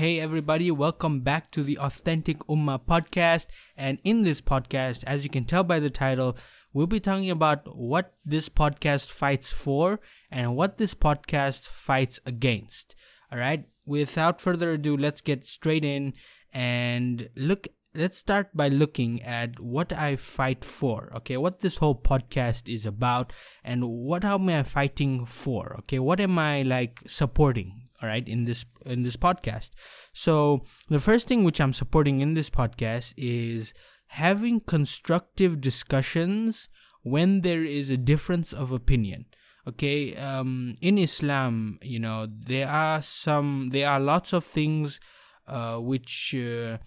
Hey, everybody, welcome back to the Authentic Ummah podcast. And in this podcast, as you can tell by the title, we'll be talking about what this podcast fights for and what this podcast fights against. All right, without further ado, let's get straight in and look. Let's start by looking at what I fight for. Okay, what this whole podcast is about and what am I fighting for? Okay, what am I like supporting? All right in this in this podcast. So the first thing which i'm supporting in this podcast is having constructive discussions when there is a difference of opinion okay? Um, in islam you know there are some there are lots of things uh, which uh,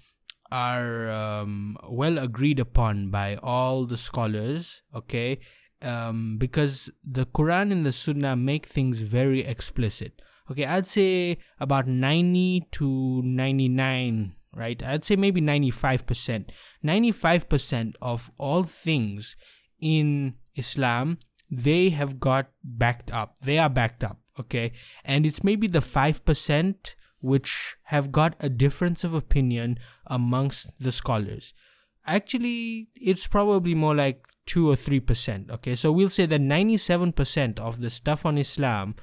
are um, well agreed upon by all the scholars okay? Um, because the quran and the sunnah make things very explicit okay i'd say about 90 to 99 right? I'd say maybe 95% 95% of all things in islam they have got backed up. They are backed up okay? And it's maybe the 5% which have got a difference of opinion amongst the scholars. Actually it's probably more like 2 or 3% okay? So we'll say that 97% of the stuff on islam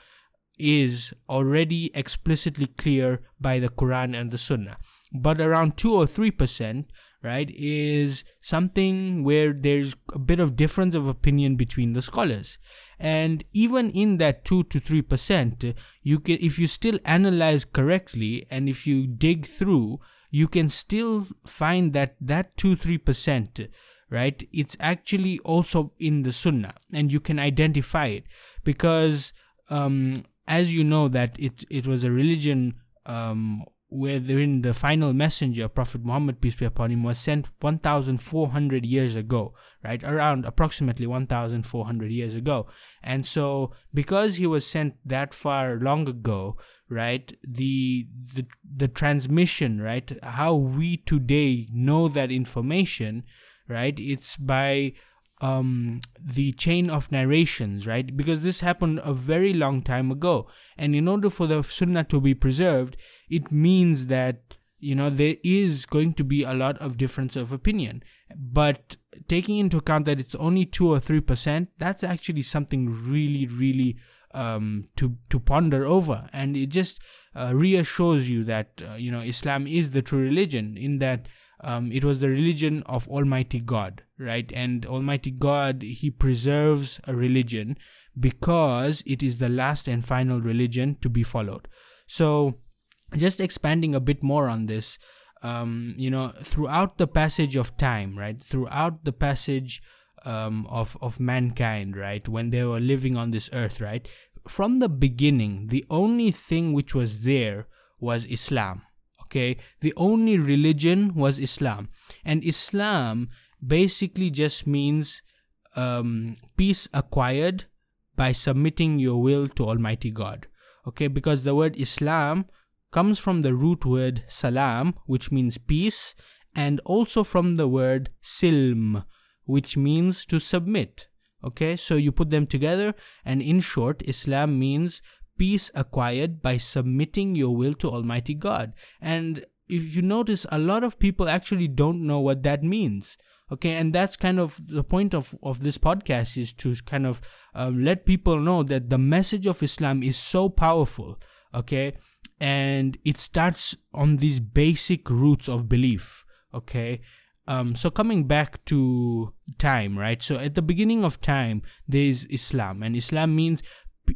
is already explicitly clear by the Quran and the Sunnah. But around 2 or 3%, right, is something where there's a bit of difference of opinion between the scholars. And even in that 2 to 3%, you can if you still analyze correctly and if you dig through, you can still find that that 2 3% right it's actually also in the sunnah and you can identify it because um, as you know that it it was a religion um, wherein the final messenger, Prophet Muhammad, peace be upon him, was sent 1,400 years ago, right? Around approximately 1,400 years ago. And so, because he was sent that far long ago, right, the, the, the transmission, right, how we today know that information, right, it's by um, the chain of narrations, right? Because this happened a very long time ago. And in order for the sunnah to be preserved, it means that, you know, there is going to be a lot of difference of opinion. But taking into account that it's only 2 or 3%, that's actually something really, really um, to, to ponder over. And it just uh, reassures you that, uh, you know, Islam is the true religion in that um, it was the religion of Almighty God, right? And Almighty God, He preserves a religion because it is the last and final religion to be followed. So, just expanding a bit more on this, um, you know, throughout the passage of time, right? Throughout the passage um, of of mankind, right? When they were living on this earth, right? From the beginning, the only thing which was there was Islam okay the only religion was islam. And islam basically just means um, peace acquired by submitting your will to almighty god. Okay because the word islam comes from the root word salam which means peace and also from the word silm which means to submit. Okay so you put them together and in short islam means peace acquired by submitting your will to Almighty God. And if you notice, a lot of people actually don't know what that means. Okay, and that's kind of the point of, of this podcast is to kind of um, let people know that the message of Islam is so powerful. Okay, and it starts on these basic roots of belief. Okay, um, so coming back to time, right? So at the beginning of time, there is Islam, and Islam means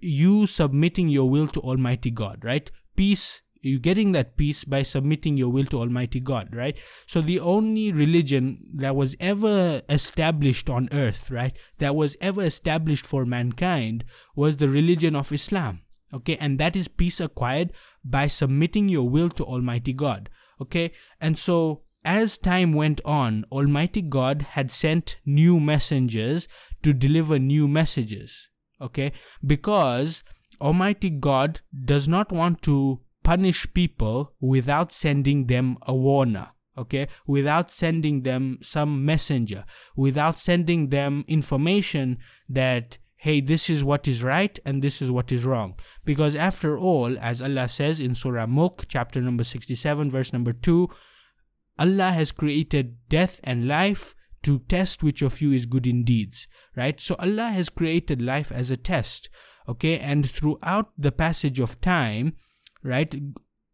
you submitting your will to Almighty God, right? Peace you're getting that peace by submitting your will to Almighty God, right? So the only religion that was ever established on earth, right, that was ever established for mankind was the religion of Islam. Okay, and that is peace acquired by submitting your will to Almighty God. Okay, and so as time went on, Almighty God had sent new messengers to deliver new messages okay because almighty god does not want to punish people without sending them a warner okay without sending them some messenger without sending them information that hey, this is what is right and this is what is wrong. Because after all, as Allah says in Surah Mulk, chapter number 67, verse number 2, Allah has created death and life to test which of you is good in deeds, right? So Allah has created life as a test, okay? And throughout the passage of time, right?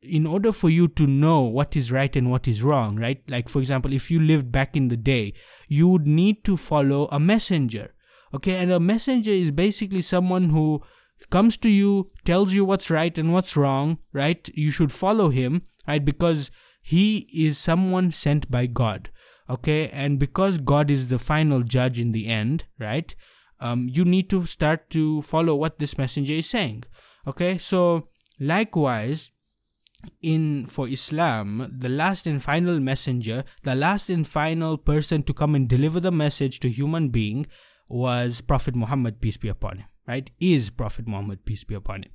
In order for you to know what is right and what is wrong, right? Like, for example, if you lived back in the day, you would need to follow a messenger, okay? And a messenger is basically someone who comes to you, tells you what's right and what's wrong, right? You should follow him, right? Because he is someone sent by God okay and because god is the final judge in the end right um, you need to start to follow what this messenger is saying. Okay so likewise in for islam the last and final messenger the last and final person to come and deliver the message to human being was prophet muhammad peace be upon him right? Is prophet muhammad peace be upon him.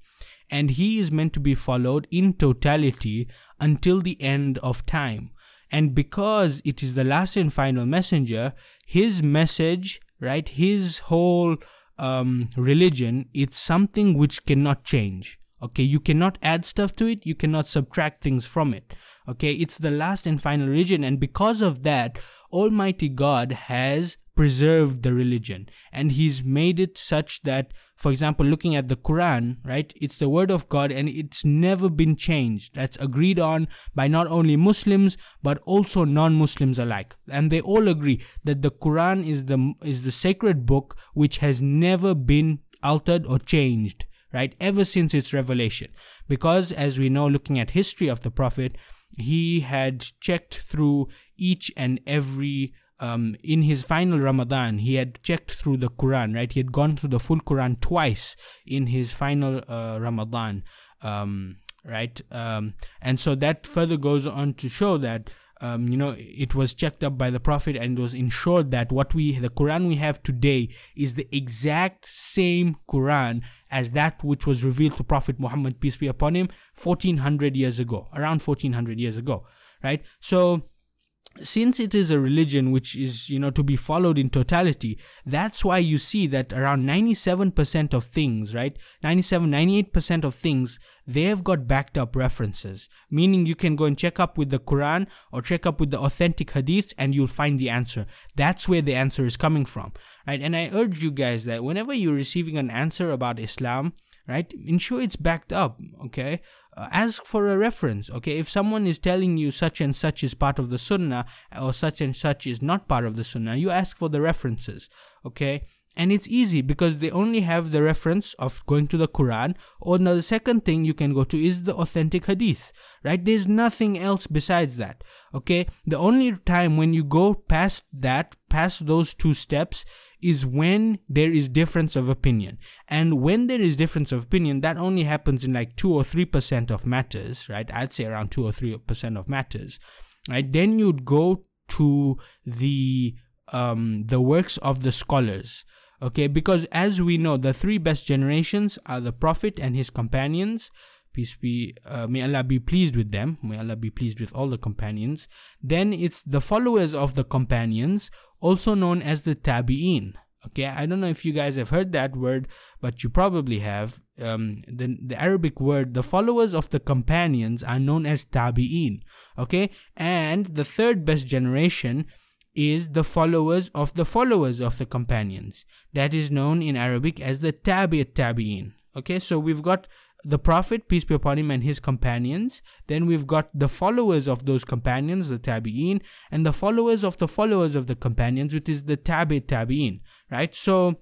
And he is meant to be followed in totality until the end of time and because it is the last and final messenger, his message, right, his whole um, religion, it's something which cannot change. Okay, you cannot add stuff to it, you cannot subtract things from it. Okay, it's the last and final religion, and because of that, Almighty God has preserved the religion. And he's made it such that for example looking at the quran right it's the word of god and it's never been changed. That's agreed on by not only muslims but also non-muslims alike. And they all agree that the quran is the is the sacred book which has never been altered or changed right ever since its revelation. Because as we know looking at history of the prophet he had checked through each and every um, in his final Ramadan, he had checked through the Quran, right? He had gone through the full Quran twice in his final uh, Ramadan, um, right? Um, and so that further goes on to show that. Um, you know, it was checked up by the Prophet and it was ensured that what we, the Quran we have today, is the exact same Quran as that which was revealed to Prophet Muhammad, peace be upon him, 1400 years ago, around 1400 years ago, right? So, since it is a religion which is you know to be followed in totality that's why you see that around 97% of things right? 97 98% of things they have got backed up references. Meaning you can go and check up with the quran or check up with the authentic hadiths and you'll find the answer. That's where the answer is coming from right? And i urge you guys that whenever you're receiving an answer about islam right ensure it's backed up okay Uh, ask for a reference okay? If someone is telling you such and such is part of the sunnah or such and such is not part of the sunnah you ask for the references okay and it's easy because they only have the reference of going to the Quran. Or now the second thing you can go to is the authentic hadith right? There's nothing else besides that okay? The only time when you go past that past those two steps is when there is difference of opinion. And when there is difference of opinion that only happens in like 2 or 3% of matters right? I'd say around 2 or 3% of matters right? Then you'd go to the um the works of the scholars okay because as we know the three best generations are the prophet and his companions. Peace be uh, may allah be pleased with them. May allah be pleased with all the companions. Then it's the followers of the companions also known as the tabi'in okay i don't know if you guys have heard that word but you probably have. Um, the, the arabic word the followers of the companions are known as tabi'in okay and the third best generation is the followers of the followers of the companions. That is known in Arabic as the Tabi'at Tabi'in. Okay, so we've got the Prophet, peace be upon him, and his companions. Then we've got the followers of those companions, the Tabi'in, and the followers of the followers of the companions, which is the Tabi'at Tabi'in. Right? So,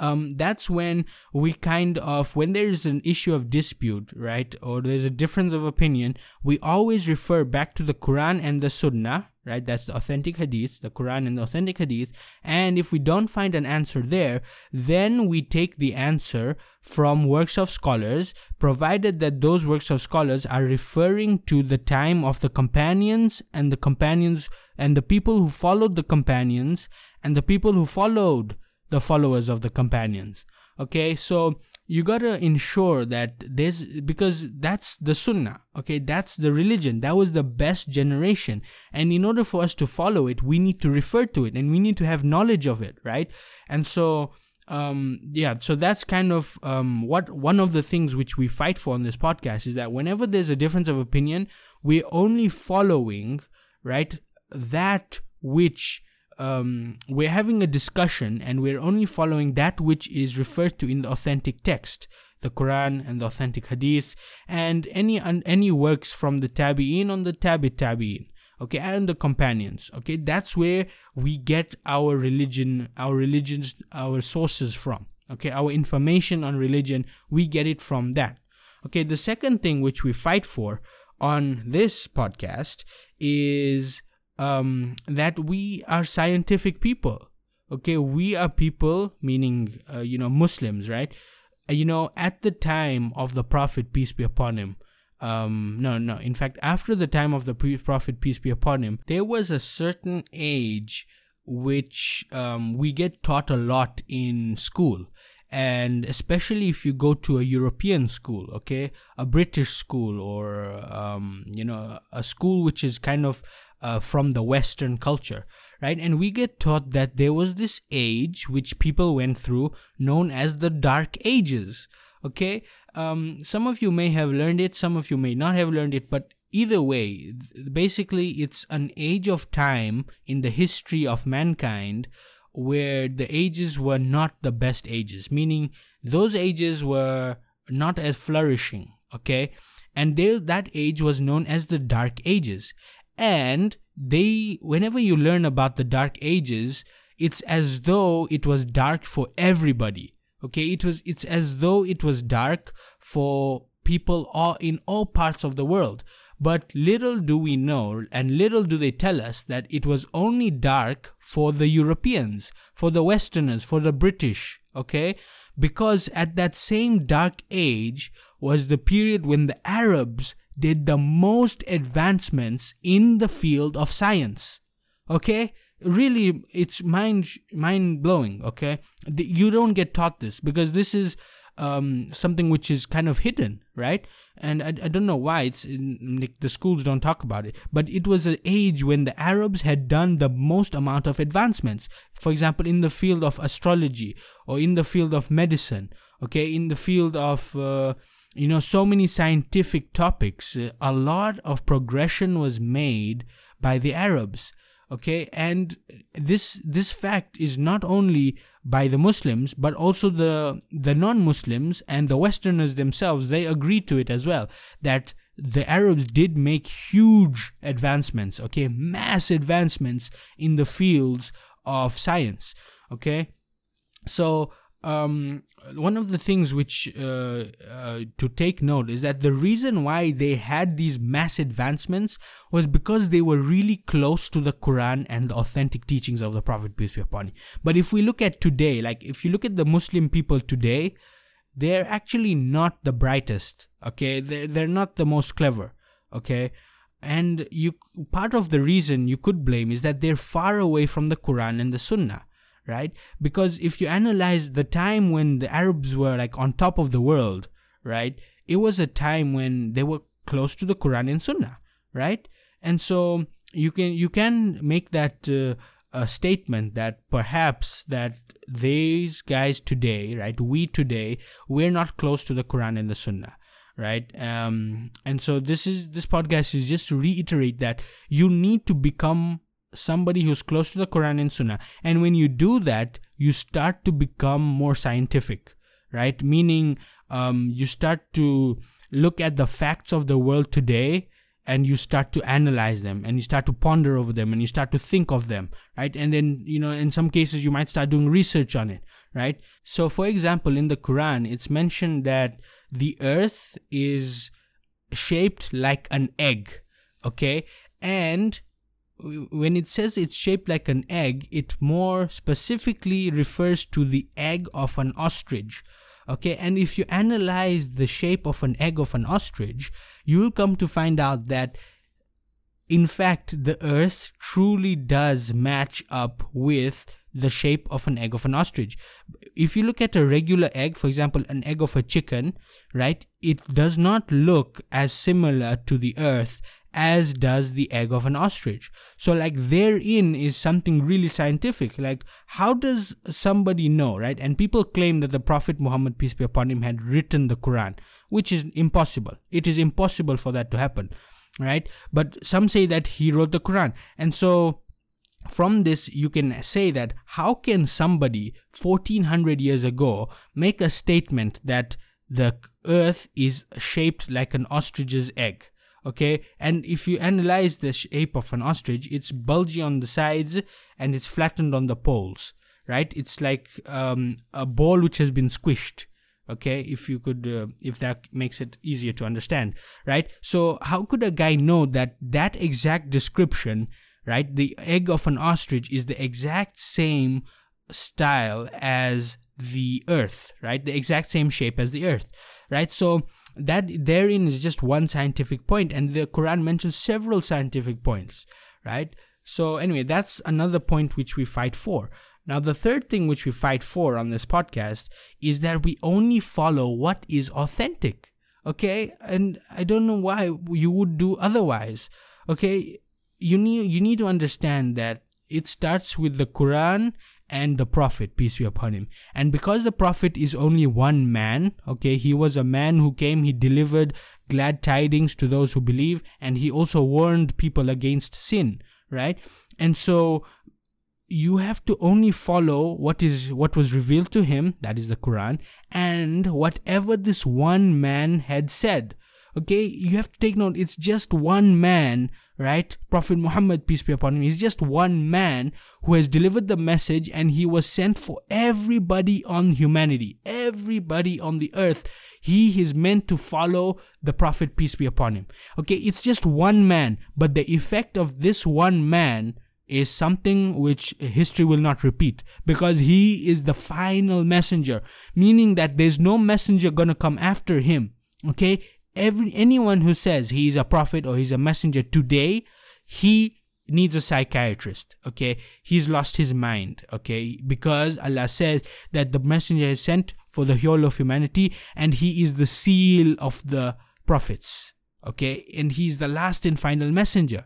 um, that's when we kind of when there is an issue of dispute right or there's a difference of opinion we always refer back to the quran and the sunnah right? That's the authentic hadith, the Quran and the authentic hadith. And if we don't find an answer there, then we take the answer from works of scholars, provided that those works of scholars are referring to the time of the companions and the companions and the people who followed the companions and the people who followed the followers of the companions. Okay, so you gotta ensure that there's because that's the sunnah okay? That's the religion. That was the best generation. And in order for us to follow it we need to refer to it and we need to have knowledge of it right? And so um, yeah, so that's kind of um, what one of the things which we fight for on this podcast is that whenever there's a difference of opinion, we're only following right that which um, we're having a discussion and we're only following that which is referred to in the authentic text, the Quran and the authentic Hadith, and any any works from the Tabi'in on the Tabi Tabi'in okay and the companions okay? That's where we get our religion our religions our sources from okay? Our information on religion we get it from that okay? The second thing which we fight for on this podcast is um, that we are scientific people okay we are people meaning uh, you know muslims right uh, you know at the time of the prophet peace be upon him um, no, no. In fact, after the time of the Prophet, peace be upon him, there was a certain age which um, we get taught a lot in school. And especially if you go to a European school, okay, a British school, or, um, you know, a school which is kind of uh, from the Western culture, right? And we get taught that there was this age which people went through known as the Dark Ages okay? Um, some of you may have learned it some of you may not have learned it but either way basically it's an age of time in the history of mankind where the ages were not the best ages meaning those ages were not as flourishing okay? And they, that age was known as the dark ages and they whenever you learn about the dark ages it's as though it was dark for everybody okay? It was it's as though it was dark for people all in all parts of the world. But little do we know and little do they tell us that it was only dark for the europeans for the westerners for the british okay? Because at that same dark age was the period when the arabs did the most advancements in the field of science. Okay? Really it's mind mind blowing okay you don't get taught this because this is um, something which is kind of hidden right? And i, I don't know why it's in, the schools don't talk about it but it was an age when the arabs had done the most amount of advancements. For example in the field of astrology or in the field of medicine okay? In the field of uh, you know so many scientific topics uh, a lot of progression was made by the arabs okay? And this this fact is not only by the muslims but also the the non-muslims and the westerners themselves they agree to it as well that the arabs did make huge advancements okay? Mass advancements in the fields of science okay? So um, one of the things which uh, uh, to take note is that the reason why they had these mass advancements was because they were really close to the Quran and the authentic teachings of the Prophet peace be upon him. But if we look at today, like if you look at the Muslim people today, they're actually not the brightest. Okay, they're they're not the most clever. Okay, and you part of the reason you could blame is that they're far away from the Quran and the Sunnah right? Because if you analyze the time when the Arabs were like on top of the world, right? It was a time when they were close to the Quran and Sunnah, right? And so you can you can make that uh, a statement that perhaps that these guys today, right? We today we're not close to the Quran and the Sunnah right um and so this is this podcast is just to reiterate that you need to become somebody who's close to the Quran and Sunnah. And when you do that, you start to become more scientific, right? Meaning, um, you start to look at the facts of the world today and you start to analyze them and you start to ponder over them and you start to think of them, right? And then, you know, in some cases, you might start doing research on it, right? So, for example, in the Quran, it's mentioned that the earth is shaped like an egg, okay? And when it says it's shaped like an egg, it more specifically refers to the egg of an ostrich. Okay, and if you analyze the shape of an egg of an ostrich, you'll come to find out that in fact the earth truly does match up with the shape of an egg of an ostrich. If you look at a regular egg, for example, an egg of a chicken, right, it does not look as similar to the earth as does the egg of an ostrich. So, like, therein is something really scientific. Like, how does somebody know, right? And people claim that the Prophet Muhammad, peace be upon him, had written the Quran, which is impossible. It is impossible for that to happen, right? But some say that he wrote the Quran. And so, from this you can say that how can somebody 1400 years ago make a statement that the earth is shaped like an ostrich's egg okay? And if you analyze the shape of an ostrich it's bulgy on the sides and it's flattened on the poles right? It's like um, a ball which has been squished okay? If you could uh, if that makes it easier to understand right? So how could a guy know that that exact description right? The egg of an ostrich is the exact same style as the earth, right? The exact same shape as the earth, right? So that therein is just one scientific point, and the Quran mentions several scientific points, right? So anyway, that's another point which we fight for. Now, the third thing which we fight for on this podcast is that we only follow what is authentic. Okay, and I don't know why you would do otherwise. Okay, you need you need to understand that it starts with the Quran and the Prophet, peace be upon him. And because the Prophet is only one man, okay, he was a man who came, he delivered glad tidings to those who believe, and he also warned people against sin, right? And so you have to only follow what is what was revealed to him, that is the Quran, and whatever this one man had said. Okay, you have to take note, it's just one man right? Prophet Muhammad, peace be upon him, is just one man who has delivered the message and he was sent for everybody on humanity, everybody on the earth. He is meant to follow the Prophet, peace be upon him. Okay, it's just one man, but the effect of this one man is something which history will not repeat because he is the final messenger, meaning that there's no messenger gonna come after him. Okay, every anyone who says he is a prophet or he's a messenger today, he needs a psychiatrist okay? He's lost his mind okay? Because allah says that the messenger is sent for the whole of humanity and he is the seal of the prophets okay? And he's the last and final messenger.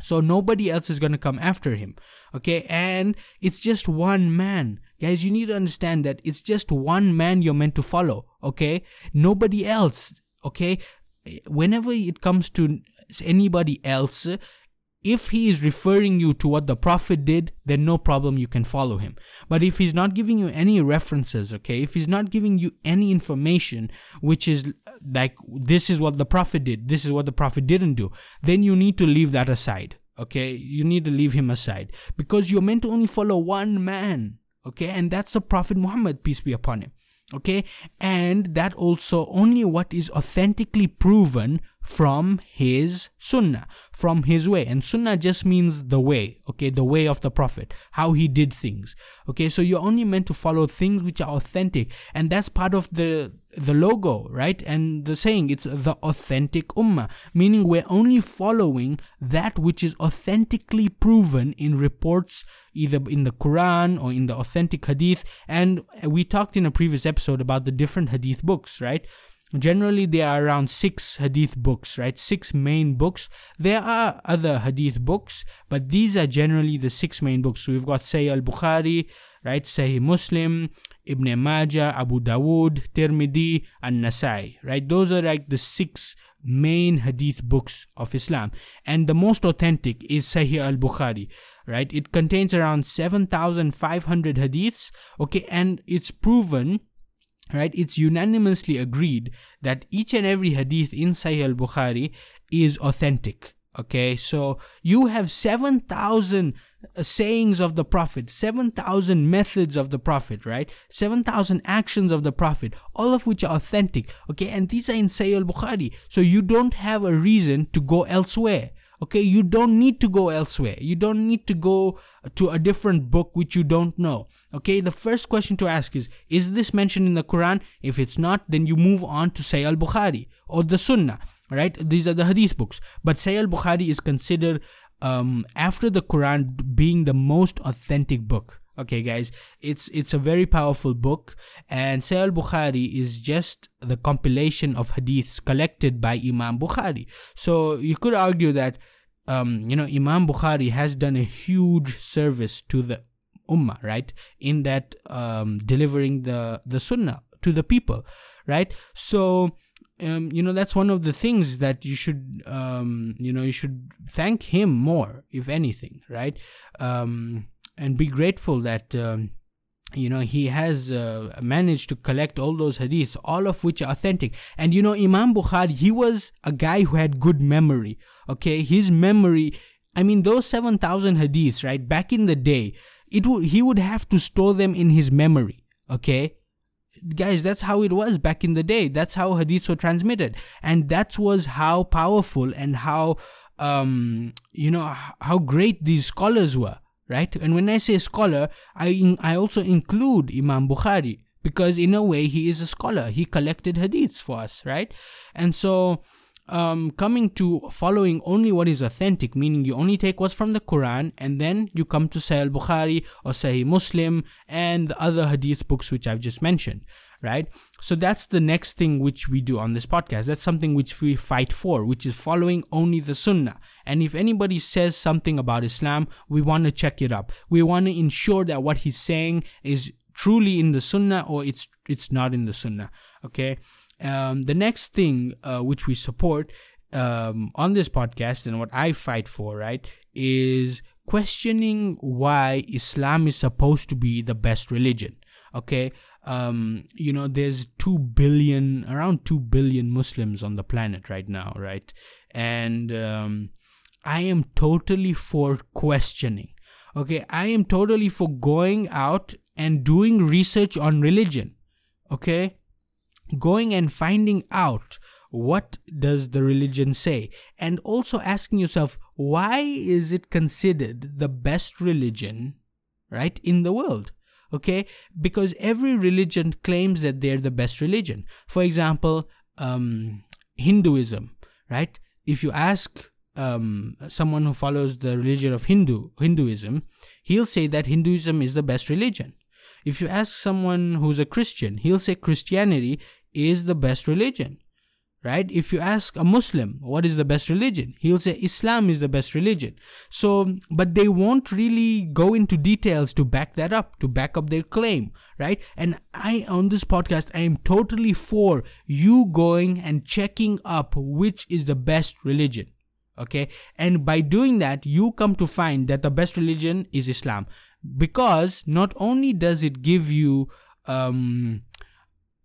So nobody else is going to come after him okay? And it's just one man. Guys you need to understand that it's just one man you're meant to follow okay? Nobody else okay? Whenever it comes to anybody else if he is referring you to what the prophet did then no problem you can follow him. But if he's not giving you any references okay if he's not giving you any information which is like this is what the prophet did this is what the prophet didn't do then you need to leave that aside okay? You need to leave him aside. Because you're meant to only follow one man okay? And that's the prophet muhammad peace be upon him okay? And that also only what is authentically proven from his sunnah from his way. And sunnah just means the way okay? The way of the prophet how he did things okay? So you're only meant to follow things which are authentic. And that's part of the the logo right? And the saying it's the authentic ummah meaning we're only following that which is authentically proven in reports either in the quran or in the authentic hadith. And we talked in a previous episode about the different hadith books right generally there are around six hadith books right? Six main books. There are other hadith books but these are generally the six main books. So we've got sahih al-bukhari right? Sahih muslim ibn majah abu dawood tirmidhi and nasai right? Those are like the six main hadith books of islam. And the most authentic is sahih al-bukhari right? It contains around 7500 hadiths okay? And it's proven right? It's unanimously agreed that each and every hadith in sahih al-bukhari is authentic okay? So you have 7000 uh, sayings of the prophet 7000 methods of the prophet right? 7000 actions of the prophet all of which are authentic okay? And these are in sahih al-bukhari. So you don't have a reason to go elsewhere Okay, you don't need to go elsewhere. You don't need to go to a different book which you don't know. Okay, the first question to ask is Is this mentioned in the Quran? If it's not, then you move on to Sahih al Bukhari or the Sunnah, right? These are the Hadith books. But Sahih al Bukhari is considered um, after the Quran being the most authentic book. Okay, guys, it's it's a very powerful book, and Sahih Bukhari is just the compilation of hadiths collected by Imam Bukhari. So you could argue that, um, you know, Imam Bukhari has done a huge service to the ummah, right? In that um, delivering the the sunnah to the people, right? So um, you know that's one of the things that you should um, you know you should thank him more if anything right um, and be grateful that um, you know he has uh, managed to collect all those hadiths all of which are authentic. And you know imam bukhari he was a guy who had good memory okay? His memory i mean those 7000 hadiths right back in the day it would he would have to store them in his memory okay? Guys that's how it was back in the day. That's how hadiths were transmitted. And that was how powerful and how um you know how great these scholars were right? And when i say scholar i i also include imam bukhari because in a way he is a scholar. He collected hadiths for us right? And so um, coming to following only what is authentic, meaning you only take what's from the Quran and then you come to Sahih Bukhari or Sahih Muslim and the other hadith books which I've just mentioned, right? So that's the next thing which we do on this podcast. That's something which we fight for, which is following only the Sunnah. And if anybody says something about Islam, we want to check it up. We want to ensure that what he's saying is truly in the Sunnah or it's it's not in the Sunnah. Okay. Um, the next thing uh, which we support um, on this podcast and what I fight for, right, is questioning why Islam is supposed to be the best religion. Okay, um, you know, there's two billion, around two billion Muslims on the planet right now, right? And um, I am totally for questioning. Okay, I am totally for going out and doing research on religion. Okay, going and finding out what does the religion say and also asking yourself why is it considered the best religion right in the world okay? Because every religion claims that they're the best religion. For example um, hinduism right? If you ask um, someone who follows the religion of hindu hinduism he'll say that hinduism is the best religion. If you ask someone who's a Christian, he'll say Christianity is the best religion. Right? If you ask a Muslim what is the best religion, he'll say Islam is the best religion. So, but they won't really go into details to back that up, to back up their claim, right? And I, on this podcast, I am totally for you going and checking up which is the best religion okay and by doing that you come to find that the best religion is islam because not only does it give you um,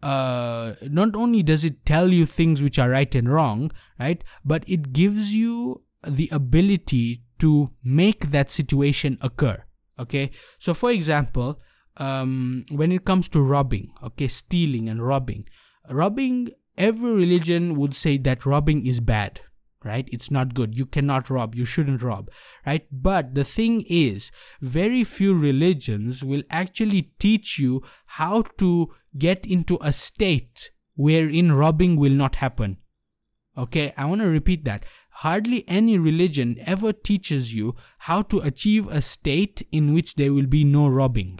uh, not only does it tell you things which are right and wrong, right, but it gives you the ability to make that situation occur. Okay, so for example, um, when it comes to robbing, okay, stealing and robbing, robbing, every religion would say that robbing is bad, right? It's not good. You cannot rob. You shouldn't rob, right? But the thing is, very few religions will actually teach you how to get into a state wherein robbing will not happen. Okay, I want to repeat that. Hardly any religion ever teaches you how to achieve a state in which there will be no robbing.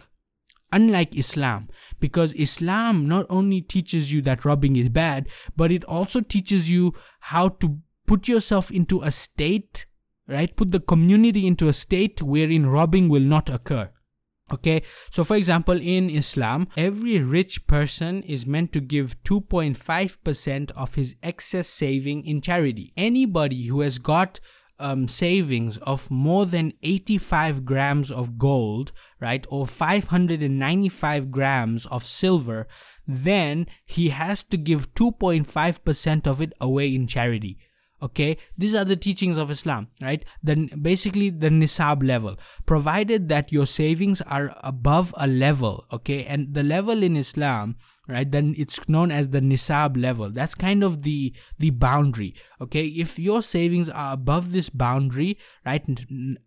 Unlike Islam, because Islam not only teaches you that robbing is bad, but it also teaches you how to put yourself into a state, right? Put the community into a state wherein robbing will not occur. Okay, so for example, in Islam, every rich person is meant to give 2.5% of his excess saving in charity. Anybody who has got um, savings of more than 85 grams of gold, right, or 595 grams of silver, then he has to give 2.5% of it away in charity okay? These are the teachings of islam right? Then basically the nisab level. Provided that your savings are above a level okay? And the level in islam right then it's known as the nisab level. That's kind of the the boundary okay? If your savings are above this boundary right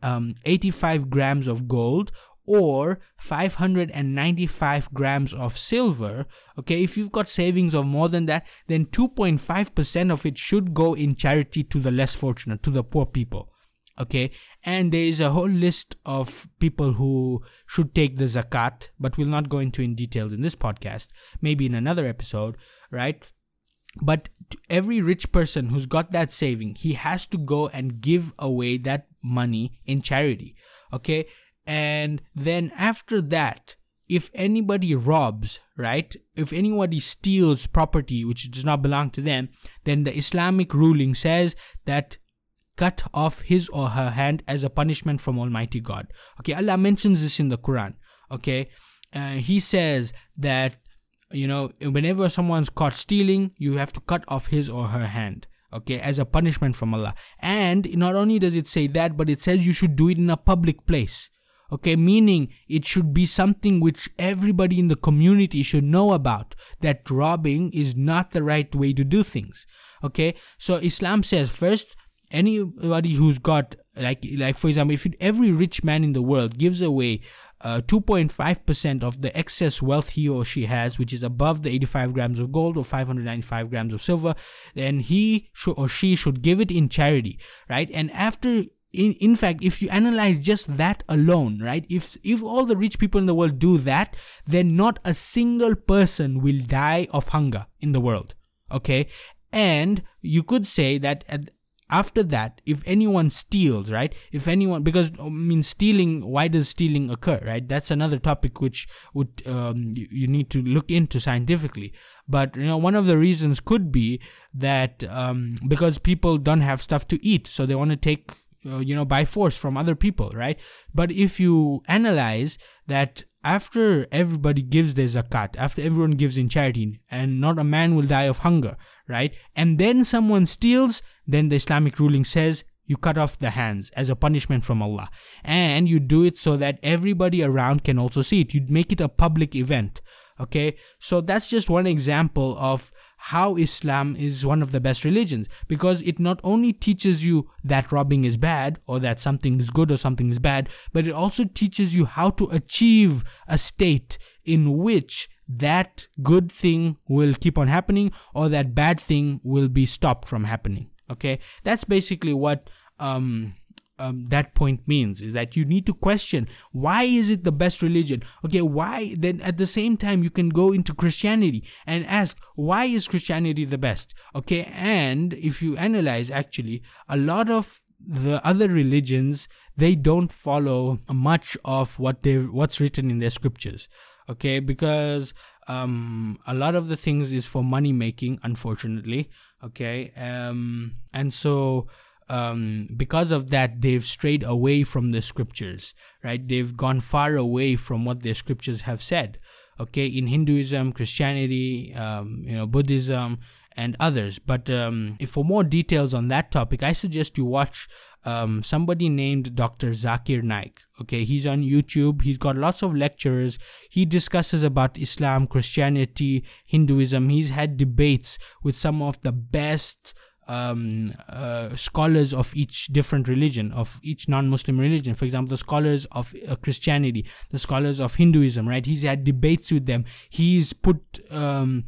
um 85 grams of gold or 595 grams of silver okay if you've got savings of more than that then 2.5% of it should go in charity to the less fortunate to the poor people okay? And there is a whole list of people who should take the zakat but we'll not go into in details in this podcast maybe in another episode right? But every rich person who's got that saving he has to go and give away that money in charity okay and then after that if anybody robs right if anybody steals property which does not belong to them then the islamic ruling says that cut off his or her hand as a punishment from Almighty God. Okay, Allah mentions this in the Quran. Okay, uh, He says that you know whenever someone's caught stealing, you have to cut off his or her hand. Okay, as a punishment from Allah. And not only does it say that, but it says you should do it in a public place. Okay, meaning it should be something which everybody in the community should know about. That robbing is not the right way to do things. Okay, so Islam says first anybody who's got like like for example if every rich man in the world gives away uh, 2.5% of the excess wealth he or she has, which is above the 85 grams of gold or 595 grams of silver, then he or she should give it in charity, right? And after in, in fact if you analyze just that alone right if if all the rich people in the world do that then not a single person will die of hunger in the world okay? And you could say that at, after that if anyone steals right if anyone because i mean stealing why does stealing occur right? That's another topic which would um, you, you, need to look into scientifically. But you know one of the reasons could be that um, because people don't have stuff to eat so they want to take uh, you know by force from other people right but if you analyze that after everybody gives their zakat, after everyone gives in charity, and not a man will die of hunger, right? And then someone steals, then the Islamic ruling says you cut off the hands as a punishment from Allah. And you do it so that everybody around can also see it. You make it a public event. Okay, so that's just one example of how Islam is one of the best religions because it not only teaches you that robbing is bad or that something is good or something is bad, but it also teaches you how to achieve a state in which that good thing will keep on happening or that bad thing will be stopped from happening. Okay, that's basically what um, um, that point means is that you need to question why is it the best religion? Okay why then at the same time you can go into christianity and ask why is christianity the best? Okay and if you analyze actually a lot of the other religions they don't follow much of what they what's written in their scriptures. Okay because um a lot of the things is for money making unfortunately. Okay um and so um, because of that, they've strayed away from the scriptures, right? They've gone far away from what their scriptures have said. Okay, in Hinduism, Christianity, um, you know, Buddhism, and others. But um, for more details on that topic, I suggest you watch um, somebody named Dr. Zakir Naik. Okay, he's on YouTube. He's got lots of lectures. He discusses about Islam, Christianity, Hinduism. He's had debates with some of the best um, uh, scholars of each different religion, of each non-Muslim religion. For example, the scholars of uh, Christianity, the scholars of Hinduism, right? He's had debates with them. He's put um,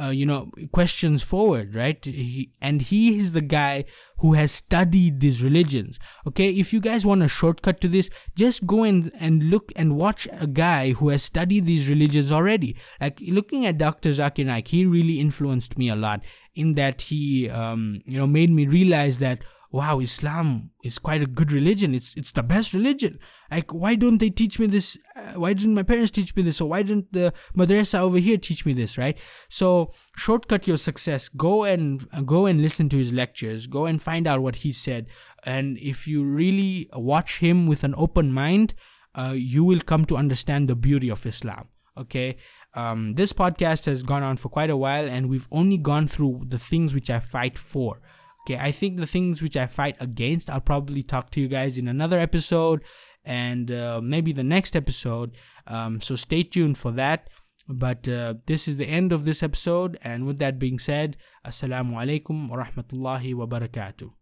uh, you know questions forward right? He, and he is the guy who has studied these religions. Okay if you guys want a shortcut to this just go and and look and watch a guy who has studied these religions already. Like looking at dr zakir naik he really influenced me a lot in that he um, you know made me realize that wow, Islam is quite a good religion. It's it's the best religion. Like, why don't they teach me this? Uh, why didn't my parents teach me this? Or why didn't the madrasa over here teach me this? Right. So shortcut your success. Go and uh, go and listen to his lectures. Go and find out what he said. And if you really watch him with an open mind, uh, you will come to understand the beauty of Islam. Okay. Um, this podcast has gone on for quite a while, and we've only gone through the things which I fight for. Okay, I think the things which I fight against, I'll probably talk to you guys in another episode and uh, maybe the next episode. Um, so stay tuned for that. But uh, this is the end of this episode, and with that being said, Assalamu alaikum wa rahmatullahi wa barakatuh.